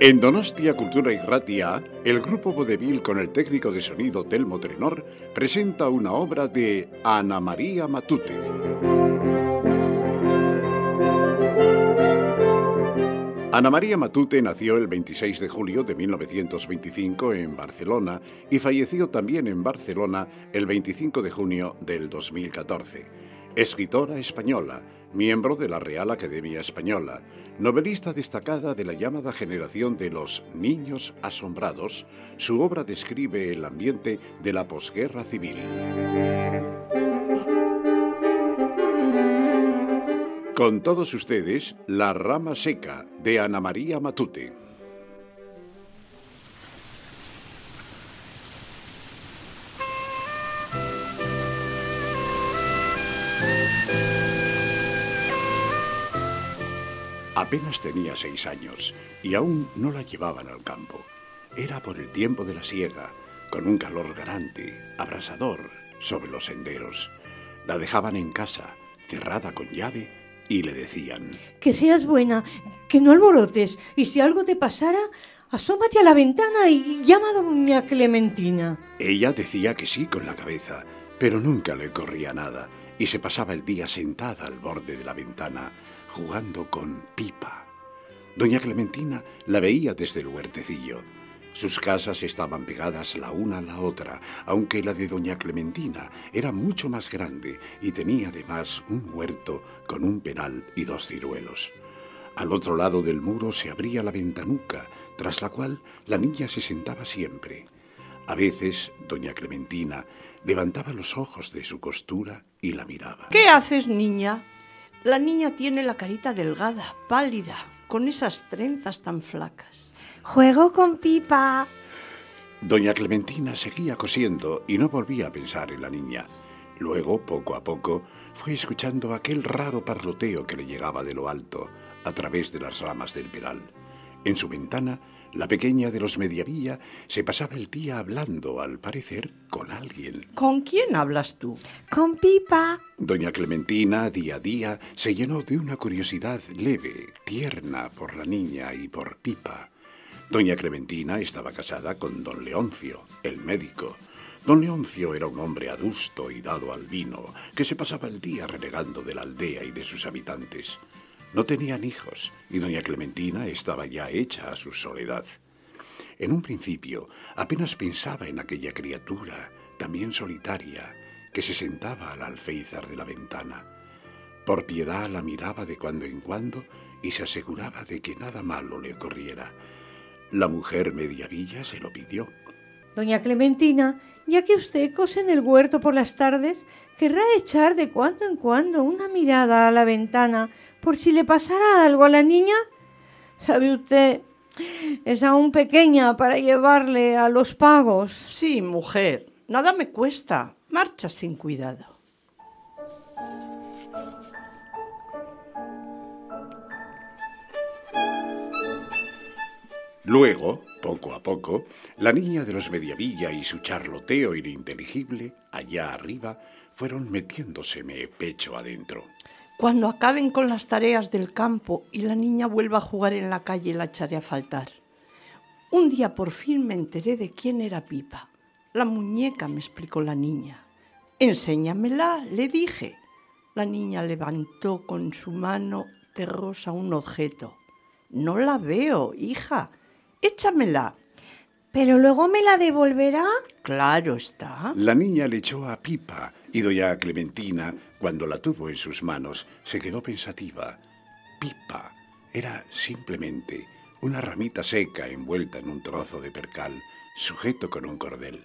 En Donostia Cultura y Ratia, el grupo vodevil con el técnico de sonido Telmo Trenor presenta una obra de Ana María Matute. Ana María Matute nació el 26 de julio de 1925 en Barcelona y falleció también en Barcelona el 25 de junio del 2014. Escritora española, miembro de la Real Academia Española, novelista destacada de la llamada generación de los niños asombrados, su obra describe el ambiente de la posguerra civil. Con todos ustedes, La rama seca de Ana María Matute. Apenas tenía seis años y aún no la llevaban al campo. Era por el tiempo de la siega, con un calor grande, abrasador, sobre los senderos. La dejaban en casa, cerrada con llave, y le decían... Que seas buena, que no alborotes, y si algo te pasara, asómate a la ventana y llama a doña Clementina. Ella decía que sí con la cabeza, pero nunca le corría nada, y se pasaba el día sentada al borde de la ventana, jugando con Pipa. Doña Clementina la veía desde el huertecillo. Sus casas estaban pegadas la una a la otra, aunque la de doña Clementina era mucho más grande y tenía además un huerto con un penal y dos ciruelos. Al otro lado del muro se abría la ventanuca, tras la cual la niña se sentaba siempre. A veces, doña Clementina levantaba los ojos de su costura y la miraba. ¿Qué haces, niña? La niña tiene la carita delgada, pálida, con esas trenzas tan flacas. Juego con pipa. Doña Clementina seguía cosiendo y no volvía a pensar en la niña. Luego, poco a poco, fue escuchando aquel raro parloteo que le llegaba de lo alto, a través de las ramas del peral. En su ventana, la pequeña de los Mediavilla se pasaba el día hablando, al parecer, con alguien. ¿Con quién hablas tú? Con pipa. Doña Clementina, día a día, se llenó de una curiosidad leve, tierna por la niña y por Pipa. Doña Clementina estaba casada con don Leoncio, el médico. Don Leoncio era un hombre adusto y dado al vino, que se pasaba el día renegando de la aldea y de sus habitantes. No tenían hijos y doña Clementina estaba ya hecha a su soledad. En un principio apenas pensaba en aquella criatura, también solitaria, que se sentaba al alféizar de la ventana. Por piedad la miraba de cuando en cuando y se aseguraba de que nada malo le ocurriera. La mujer mediavilla se lo pidió. Doña Clementina, ya que usted cose en el huerto por las tardes, querrá echar de cuando en cuando una mirada a la ventana por si le pasara algo a la niña. ¿Sabe usted? Es aún pequeña para llevarle a los pagos. Sí, mujer, nada me cuesta. Marcha sin cuidado. Luego, poco a poco, la niña de los Mediavilla y su charloteo ininteligible, allá arriba, fueron metiéndoseme pecho adentro. Cuando acaben con las tareas del campo y la niña vuelva a jugar en la calle, la echaré a faltar. Un día por fin me enteré de quién era Pipa. La muñeca, me explicó la niña. Enséñamela, le dije. La niña levantó con su mano terrosa un objeto. No la veo, hija. Échamela. ¿Pero luego me la devolverá? Claro está. La niña le echó a Pipa y doña Clementina, cuando la tuvo en sus manos, se quedó pensativa. Pipa era simplemente una ramita seca envuelta en un trozo de percal, sujeto con un cordel.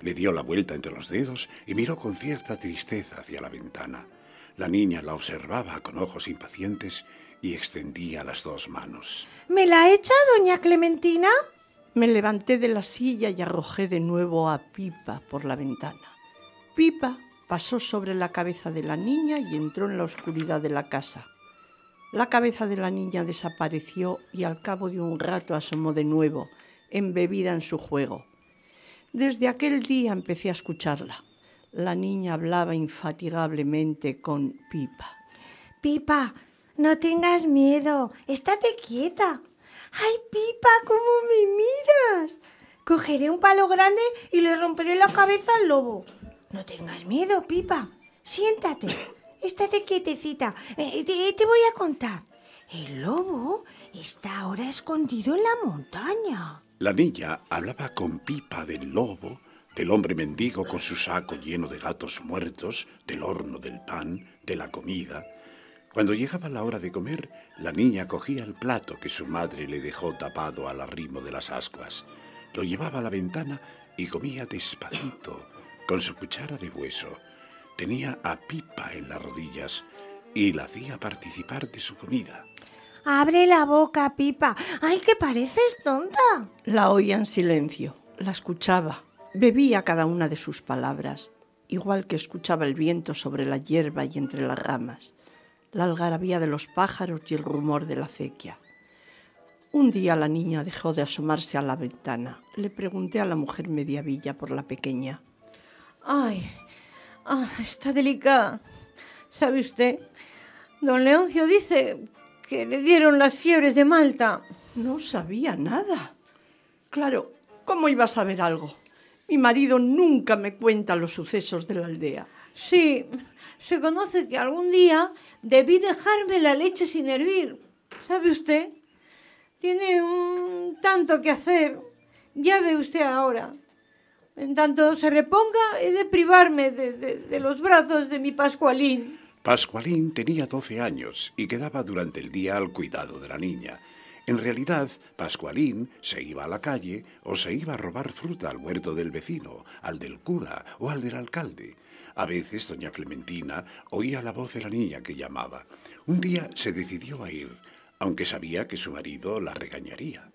Le dio la vuelta entre los dedos y miró con cierta tristeza hacia la ventana. La niña la observaba con ojos impacientes y extendía las dos manos. ¿Me la echa, doña Clementina? Me levanté de la silla y arrojé de nuevo a Pipa por la ventana. Pipa pasó sobre la cabeza de la niña y entró en la oscuridad de la casa. La cabeza de la niña desapareció y al cabo de un rato asomó de nuevo, embebida en su juego. Desde aquel día empecé a escucharla. La niña hablaba infatigablemente con Pipa. Pipa, no tengas miedo, estate quieta. ¡Ay, Pipa, cómo me miras! Cogeré un palo grande y le romperé la cabeza al lobo. No tengas miedo, Pipa. Siéntate. Estate quietecita. Eh, te, te voy a contar. El lobo está ahora escondido en la montaña. La niña hablaba con Pipa del lobo, del hombre mendigo con su saco lleno de gatos muertos, del horno del pan, de la comida. Cuando llegaba la hora de comer, la niña cogía el plato que su madre le dejó tapado al arrimo de las ascuas, lo llevaba a la ventana y comía despacito, con su cuchara de hueso. Tenía a Pipa en las rodillas y la hacía participar de su comida. Abre la boca, Pipa. ¡Ay, que pareces tonta! La oía en silencio, la escuchaba, bebía cada una de sus palabras, igual que escuchaba el viento sobre la hierba y entre las ramas, la algarabía de los pájaros y el rumor de la acequia. Un día la niña dejó de asomarse a la ventana. Le pregunté a la mujer mediavilla por la pequeña. Ay, ah, está delicada. ¿Sabe usted? Don Leoncio dice que le dieron las fiebres de Malta. No sabía nada. Claro, ¿cómo iba a saber algo? Mi marido nunca me cuenta los sucesos de la aldea. Sí, se conoce que algún día debí dejarme la leche sin hervir. ¿Sabe usted? Tiene un tanto que hacer. Ya ve usted ahora. En tanto se reponga, he de privarme de, de, de los brazos de mi Pascualín. Pascualín tenía doce años y quedaba durante el día al cuidado de la niña. En realidad, Pascualín se iba a la calle o se iba a robar fruta al huerto del vecino, al del cura o al del alcalde. A veces doña Clementina oía la voz de la niña que llamaba. Un día se decidió a ir, aunque sabía que su marido la regañaría.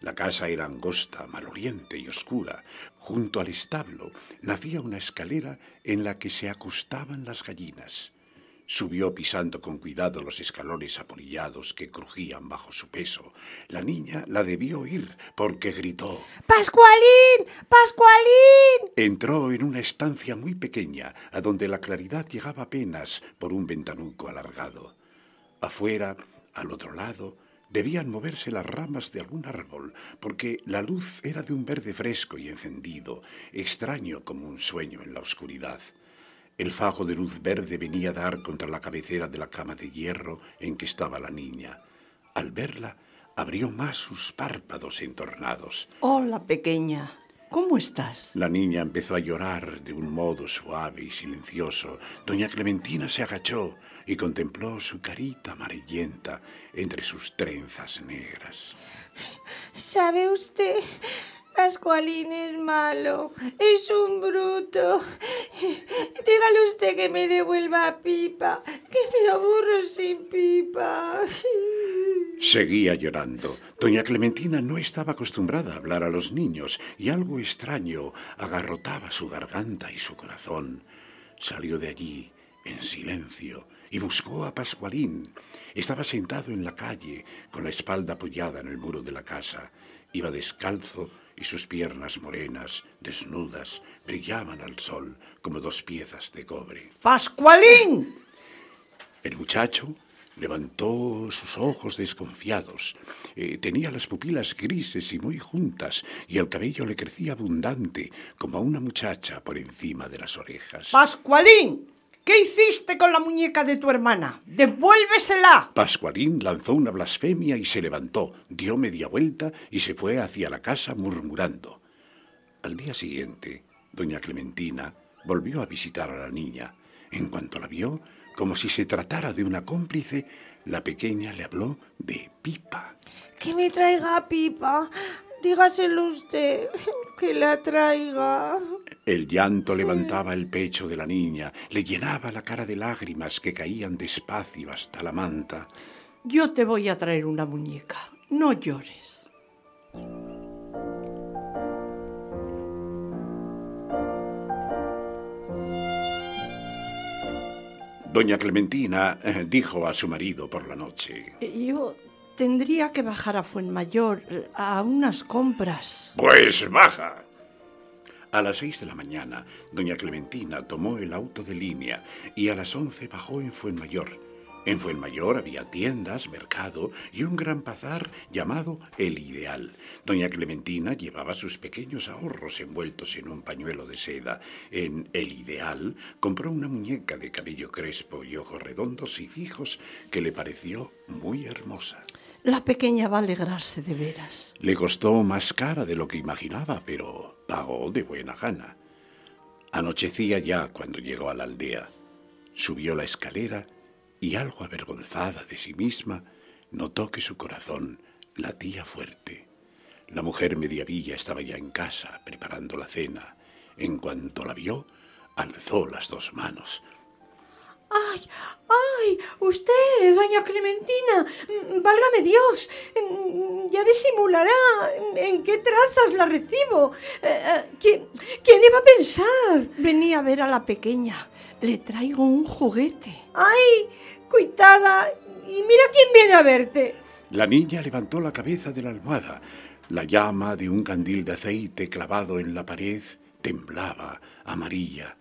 La casa era angosta, maloriente y oscura. Junto al establo nacía una escalera en la que se acostaban las gallinas. Subió pisando con cuidado los escalones apolillados que crujían bajo su peso. La niña la debió oír porque gritó ¡Pascualín! ¡Pascualín! Entró en una estancia muy pequeña, a donde la claridad llegaba apenas por un ventanuco alargado. Afuera, al otro lado, debían moverse las ramas de algún árbol, porque la luz era de un verde fresco y encendido, extraño como un sueño en la oscuridad. El fajo de luz verde venía a dar contra la cabecera de la cama de hierro en que estaba la niña. Al verla, abrió más sus párpados entornados. Hola, pequeña. ¿Cómo estás? La niña empezó a llorar de un modo suave y silencioso. Doña Clementina se agachó y contempló su carita amarillenta entre sus trenzas negras. ¿Sabe usted? Pascualín es malo, es un bruto. Dígale usted que me devuelva a Pipa, que me aburro sin Pipa. Seguía llorando. Doña Clementina no estaba acostumbrada a hablar a los niños y algo extraño agarrotaba su garganta y su corazón. Salió de allí en silencio y buscó a Pascualín. Estaba sentado en la calle, con la espalda apoyada en el muro de la casa. Iba descalzo y sus piernas morenas, desnudas, brillaban al sol como dos piezas de cobre. ¡Pascualín! El muchacho levantó sus ojos desconfiados. Eh, tenía las pupilas grises y muy juntas, y el cabello le crecía abundante, como a una muchacha por encima de las orejas. ¡Pascualín! ¿Qué hiciste con la muñeca de tu hermana? ¡Devuélvesela! Pascualín lanzó una blasfemia y se levantó, dio media vuelta y se fue hacia la casa murmurando. Al día siguiente, doña Clementina volvió a visitar a la niña. En cuanto la vio, como si se tratara de una cómplice, la pequeña le habló de Pipa. Que me traiga Pipa. Dígaselo usted, que la traiga. El llanto levantaba el pecho de la niña, le llenaba la cara de lágrimas que caían despacio hasta la manta. Yo te voy a traer una muñeca. No llores. Doña Clementina eh, dijo a su marido por la noche. Yo tendría que bajar a Fuenmayor eh, a unas compras. Pues baja. A las seis de la mañana, doña Clementina tomó el auto de línea y a las once bajó en Fuenmayor. En Fuenmayor había tiendas, mercado y un gran bazar llamado El Ideal. Doña Clementina llevaba sus pequeños ahorros envueltos en un pañuelo de seda. En El Ideal compró una muñeca de cabello crespo y ojos redondos y fijos que le pareció muy hermosa. La pequeña va a alegrarse de veras. Le costó más cara de lo que imaginaba, pero pagó de buena gana. Anochecía ya cuando llegó a la aldea. Subió la escalera y algo avergonzada de sí misma, notó que su corazón latía fuerte. La mujer mediavilla estaba ya en casa, preparando la cena. En cuanto la vio, alzó las dos manos. ¡Ay! ¡Ay! Usted, doña Clementina, mm, válgame Dios, mm, ya disimulará en qué trazas la recibo. Eh, eh, ¿Quién, ¿Quién iba a pensar? Venía a ver a la pequeña. Le traigo un juguete. ¡Ay! Cuitada. Y mira quién viene a verte. La niña levantó la cabeza de la almohada. La llama de un candil de aceite clavado en la pared temblaba, amarilla.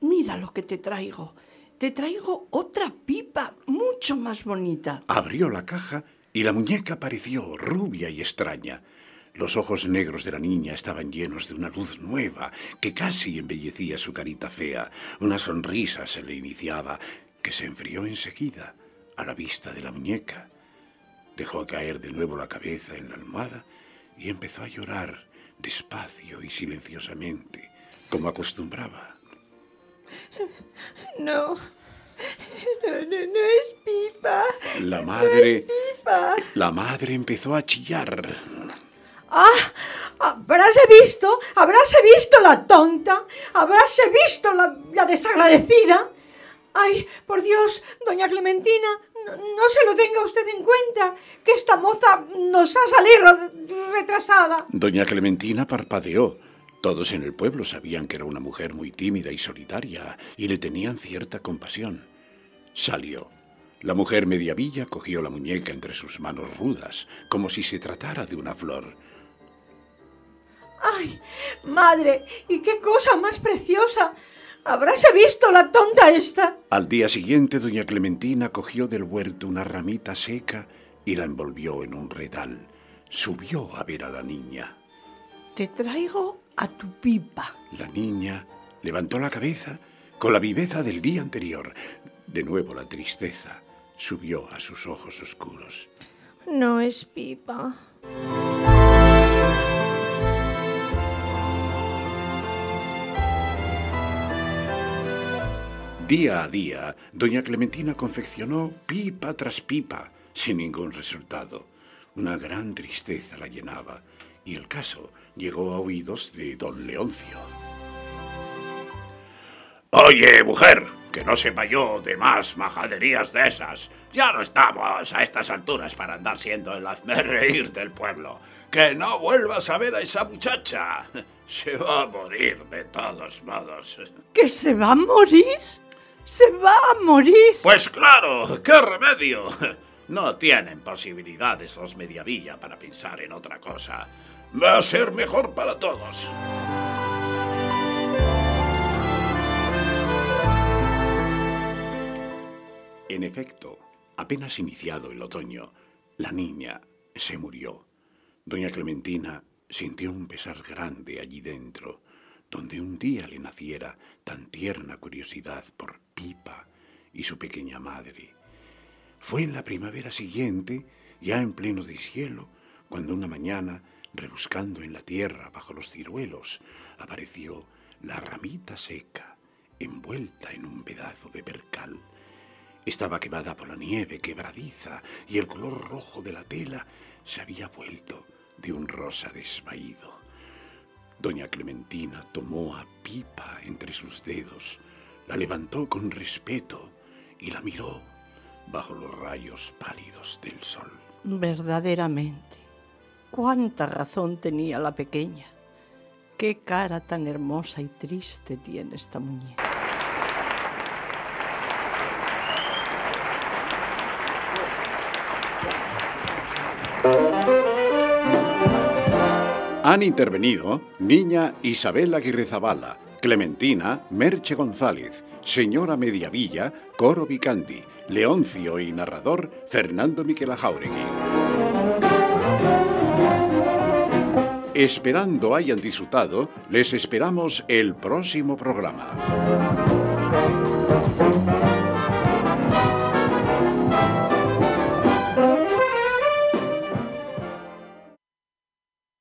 Mira lo que te traigo. Te traigo otra pipa mucho más bonita. Abrió la caja y la muñeca apareció rubia y extraña. Los ojos negros de la niña estaban llenos de una luz nueva que casi embellecía su carita fea. Una sonrisa se le iniciaba que se enfrió enseguida a la vista de la muñeca. Dejó caer de nuevo la cabeza en la almohada y empezó a llorar despacio y silenciosamente, como acostumbraba. No, no, no, no es pipa. La madre. No es pipa. La madre empezó a chillar. ¡Ah! ¡Habráse visto! ¡Habráse visto la tonta! ¡Habráse visto la, la desagradecida! ¡Ay, por Dios, doña Clementina! No, no, se lo tenga usted en cuenta, que esta moza nos ha salido retrasada. Doña Clementina parpadeó. Todos en el pueblo sabían que era una mujer muy tímida y solitaria y le tenían cierta compasión. Salió. La mujer mediavilla cogió la muñeca entre sus manos rudas, como si se tratara de una flor. ¡Ay, madre! ¿Y qué cosa más preciosa! ¿Habráse visto la tonta esta? Al día siguiente, doña Clementina cogió del huerto una ramita seca y la envolvió en un redal. Subió a ver a la niña. Te traigo a tu pipa. La niña levantó la cabeza con la viveza del día anterior. De nuevo la tristeza subió a sus ojos oscuros. No es pipa. Día a día, doña Clementina confeccionó pipa tras pipa, sin ningún resultado. Una gran tristeza la llenaba, y el caso llegó a oídos de don Leoncio. Oye, mujer, que no sepa yo de más majaderías de esas. Ya no estamos a estas alturas para andar siendo el hazme reír del pueblo. Que no vuelvas a ver a esa muchacha. Se va a morir de todos modos. ¿Que se va a morir? ¡Se va a morir! Pues claro, qué remedio. No tienen posibilidades los Mediavilla para pensar en otra cosa. Va a ser mejor para todos. En efecto, apenas iniciado el otoño, la niña se murió. Doña Clementina sintió un pesar grande allí dentro, donde un día le naciera tan tierna curiosidad por Pipa y su pequeña madre. Fue en la primavera siguiente, ya en pleno cielo, cuando una mañana, rebuscando en la tierra bajo los ciruelos, apareció la ramita seca, envuelta en un pedazo de percal. Estaba quemada por la nieve quebradiza y el color rojo de la tela se había vuelto de un rosa desvaído. Doña Clementina tomó a Pipa entre sus dedos, la levantó con respeto y la miró bajo los rayos pálidos del sol. Verdaderamente, cuánta razón tenía la pequeña. Qué cara tan hermosa y triste tiene esta muñeca. Han intervenido Niña Isabel Aguirre Zabala, Clementina, Merche González, Señora Mediavilla, Coro Vicandi, Leoncio y narrador Fernando Miquela Jauregui. Esperando hayan disfrutado, les esperamos el próximo programa.